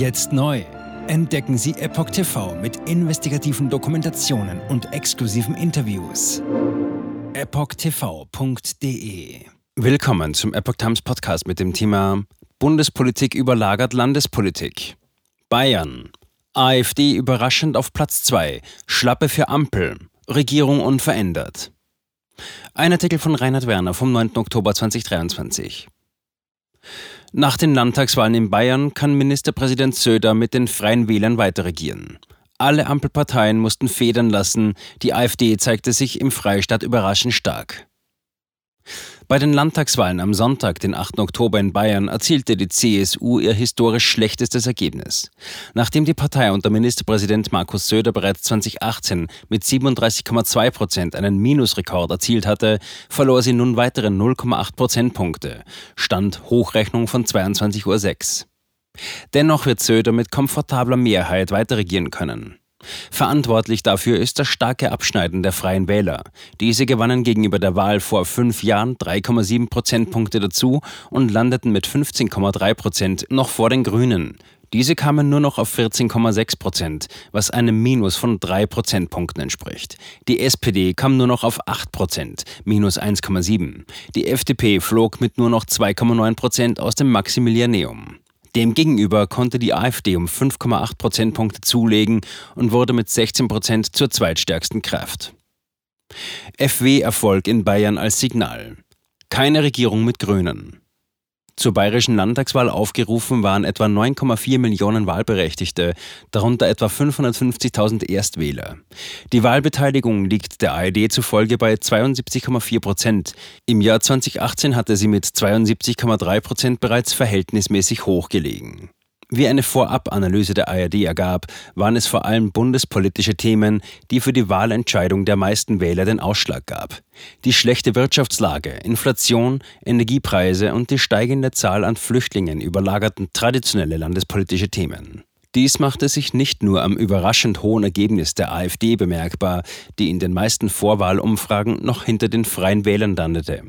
Jetzt neu. Entdecken Sie Epoch TV mit investigativen Dokumentationen und exklusiven Interviews. EpochTV.de Willkommen zum Epoch Times Podcast mit dem Thema Bundespolitik überlagert Landespolitik. Bayern. AfD überraschend auf Platz 2. Schlappe für Ampel. Regierung unverändert. Ein Artikel von Reinhard Werner vom 9. Oktober 2023. Nach den Landtagswahlen in Bayern kann Ministerpräsident Söder mit den Freien Wählern weiterregieren. Alle Ampelparteien mussten federn lassen, die AfD zeigte sich im Freistaat überraschend stark. Bei den Landtagswahlen am Sonntag, den 8. Oktober in Bayern, erzielte die CSU ihr historisch schlechtestes Ergebnis. Nachdem die Partei unter Ministerpräsident Markus Söder bereits 2018 mit 37,2 Prozent einen Minusrekord erzielt hatte, verlor sie nun weitere 0,8 Prozentpunkte. Stand Hochrechnung von 22.06 Uhr. Dennoch wird Söder mit komfortabler Mehrheit weiterregieren können. Verantwortlich dafür ist das starke Abschneiden der Freien Wähler. Diese gewannen gegenüber der Wahl vor fünf Jahren 3,7 Prozentpunkte dazu und landeten mit 15,3 Prozent noch vor den Grünen. Diese kamen nur noch auf 14,6 Prozent, was einem Minus von drei Prozentpunkten entspricht. Die SPD kam nur noch auf 8 Prozent, minus 1,7. Die FDP flog mit nur noch 2,9 Prozent aus dem Maximilianeum. Demgegenüber konnte die AfD um 5,8 Prozentpunkte zulegen und wurde mit 16 Prozent zur zweitstärksten Kraft. FW-Erfolg in Bayern als Signal. Keine Regierung mit Grünen. Zur bayerischen Landtagswahl aufgerufen waren etwa 9,4 Millionen Wahlberechtigte, darunter etwa 550.000 Erstwähler. Die Wahlbeteiligung liegt der ARD zufolge bei 72,4 Prozent. Im Jahr 2018 hatte sie mit 72,3 Prozent bereits verhältnismäßig hoch gelegen. Wie eine Vorabanalyse der ARD ergab, waren es vor allem bundespolitische Themen, die für die Wahlentscheidung der meisten Wähler den Ausschlag gab. Die schlechte Wirtschaftslage, Inflation, Energiepreise und die steigende Zahl an Flüchtlingen überlagerten traditionelle landespolitische Themen. Dies machte sich nicht nur am überraschend hohen Ergebnis der AfD bemerkbar, die in den meisten Vorwahlumfragen noch hinter den Freien Wählern landete.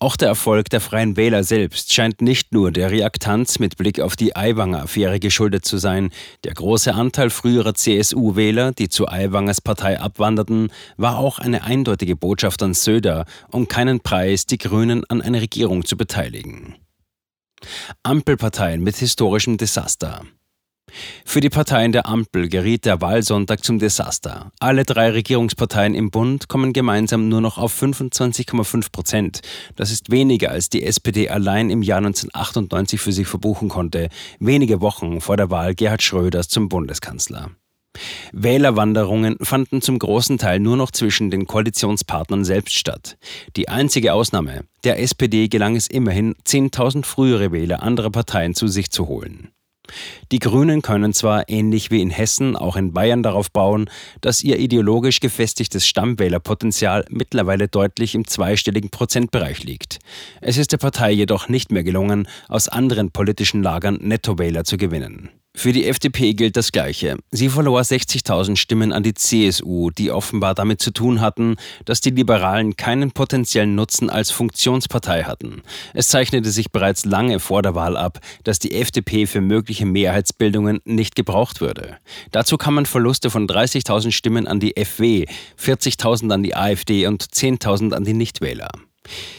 Auch der Erfolg der Freien Wähler selbst scheint nicht nur der Reaktanz mit Blick auf die Aiwanger-Affäre geschuldet zu sein. Der große Anteil früherer CSU-Wähler, die zu Aiwangers Partei abwanderten, war auch eine eindeutige Botschaft an Söder, um keinen Preis die Grünen an eine Regierung zu beteiligen. Ampelparteien mit historischem Desaster. Für die Parteien der Ampel geriet der Wahlsonntag zum Desaster. Alle drei Regierungsparteien im Bund kommen gemeinsam nur noch auf 25,5 Prozent. Das ist weniger als die SPD allein im Jahr 1998 für sich verbuchen konnte, wenige Wochen vor der Wahl Gerhard Schröders zum Bundeskanzler. Wählerwanderungen fanden zum großen Teil nur noch zwischen den Koalitionspartnern selbst statt. Die einzige Ausnahme, der SPD gelang es immerhin, 10.000 frühere Wähler anderer Parteien zu sich zu holen. Die Grünen können zwar ähnlich wie in Hessen auch in Bayern darauf bauen, dass ihr ideologisch gefestigtes Stammwählerpotenzial mittlerweile deutlich im zweistelligen Prozentbereich liegt. Es ist der Partei jedoch nicht mehr gelungen, aus anderen politischen Lagern Nettowähler zu gewinnen. Für die FDP gilt das Gleiche. Sie verlor 60.000 Stimmen an die CSU, die offenbar damit zu tun hatten, dass die Liberalen keinen potenziellen Nutzen als Funktionspartei hatten. Es zeichnete sich bereits lange vor der Wahl ab, dass die FDP für mögliche Mehrheitsbildungen nicht gebraucht würde. Dazu kamen Verluste von 30.000 Stimmen an die FW, 40.000 an die AfD und 10.000 an die Nichtwähler.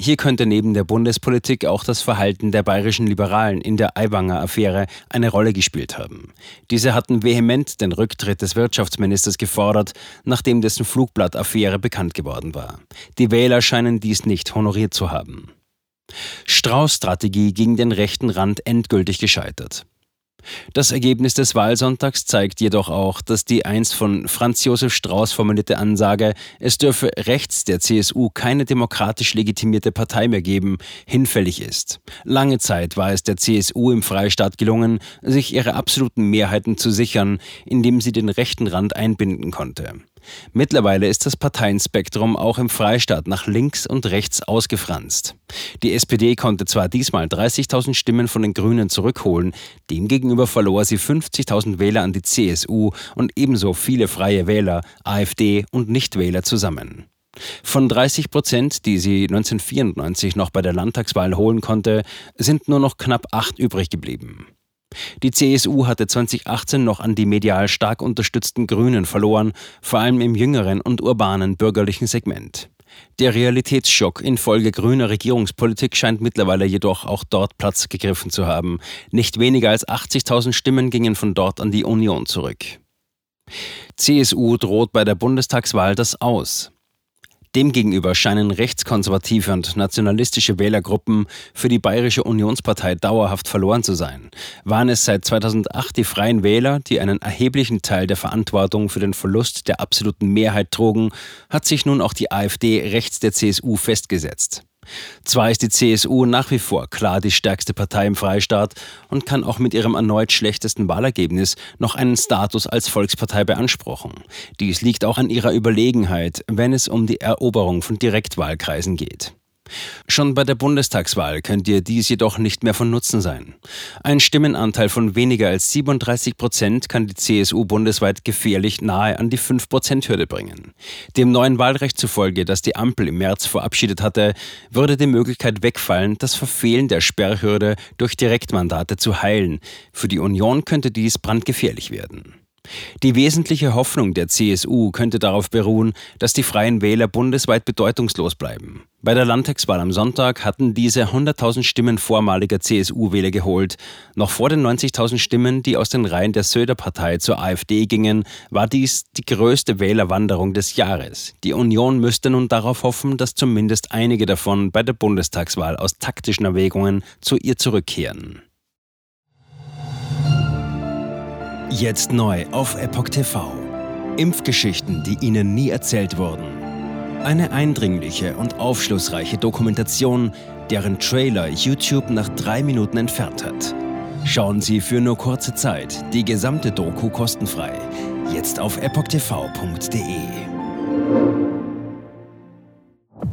Hier könnte neben der Bundespolitik auch das Verhalten der bayerischen Liberalen in der Aiwanger-Affäre eine Rolle gespielt haben. Diese hatten vehement den Rücktritt des Wirtschaftsministers gefordert, nachdem dessen Flugblattaffäre bekannt geworden war. Die Wähler scheinen dies nicht honoriert zu haben. Strauß-Strategie gegen den rechten Rand endgültig gescheitert. Das Ergebnis des Wahlsonntags zeigt jedoch auch, dass die einst von Franz Josef Strauß formulierte Ansage, es dürfe rechts der CSU keine demokratisch legitimierte Partei mehr geben, hinfällig ist. Lange Zeit war es der CSU im Freistaat gelungen, sich ihre absoluten Mehrheiten zu sichern, indem sie den rechten Rand einbinden konnte. Mittlerweile ist das Parteienspektrum auch im Freistaat nach links und rechts ausgefranst. Die SPD konnte zwar diesmal 30.000 Stimmen von den Grünen zurückholen, demgegenüber verlor sie 50.000 Wähler an die CSU und ebenso viele freie Wähler, AfD und Nichtwähler zusammen. Von 30 Prozent, die sie 1994 noch bei der Landtagswahl holen konnte, sind nur noch knapp acht übrig geblieben. Die CSU hatte 2018 noch an die medial stark unterstützten Grünen verloren, vor allem im jüngeren und urbanen bürgerlichen Segment. Der Realitätsschock infolge grüner Regierungspolitik scheint mittlerweile jedoch auch dort Platz gegriffen zu haben. Nicht weniger als 80.000 Stimmen gingen von dort an die Union zurück. CSU droht bei der Bundestagswahl das Aus. Demgegenüber scheinen rechtskonservative und nationalistische Wählergruppen für die Bayerische Unionspartei dauerhaft verloren zu sein. Waren es seit 2008 die Freien Wähler, die einen erheblichen Teil der Verantwortung für den Verlust der absoluten Mehrheit trugen, hat sich nun auch die AfD rechts der CSU festgesetzt. Zwar ist die CSU nach wie vor klar die stärkste Partei im Freistaat und kann auch mit ihrem erneut schlechtesten Wahlergebnis noch einen Status als Volkspartei beanspruchen. Dies liegt auch an ihrer Überlegenheit, wenn es um die Eroberung von Direktwahlkreisen geht. Schon bei der Bundestagswahl könnt ihr dies jedoch nicht mehr von Nutzen sein. Ein Stimmenanteil von weniger als 37 Prozent kann die CSU bundesweit gefährlich nahe an die 5-Prozent-Hürde bringen. Dem neuen Wahlrecht zufolge, das die Ampel im März verabschiedet hatte, würde die Möglichkeit wegfallen, das Verfehlen der Sperrhürde durch Direktmandate zu heilen. Für die Union könnte dies brandgefährlich werden. Die wesentliche Hoffnung der CSU könnte darauf beruhen, dass die Freien Wähler bundesweit bedeutungslos bleiben. Bei der Landtagswahl am Sonntag hatten diese 100.000 Stimmen vormaliger CSU-Wähler geholt. Noch vor den 90.000 Stimmen, die aus den Reihen der Söder-Partei zur AfD gingen, war dies die größte Wählerwanderung des Jahres. Die Union müsste nun darauf hoffen, dass zumindest einige davon bei der Bundestagswahl aus taktischen Erwägungen zu ihr zurückkehren. Jetzt neu auf Epoch TV. Impfgeschichten, die Ihnen nie erzählt wurden. Eine eindringliche und aufschlussreiche Dokumentation, deren Trailer YouTube nach drei Minuten entfernt hat. Schauen Sie für nur kurze Zeit die gesamte Doku kostenfrei. Jetzt auf epochtv.de.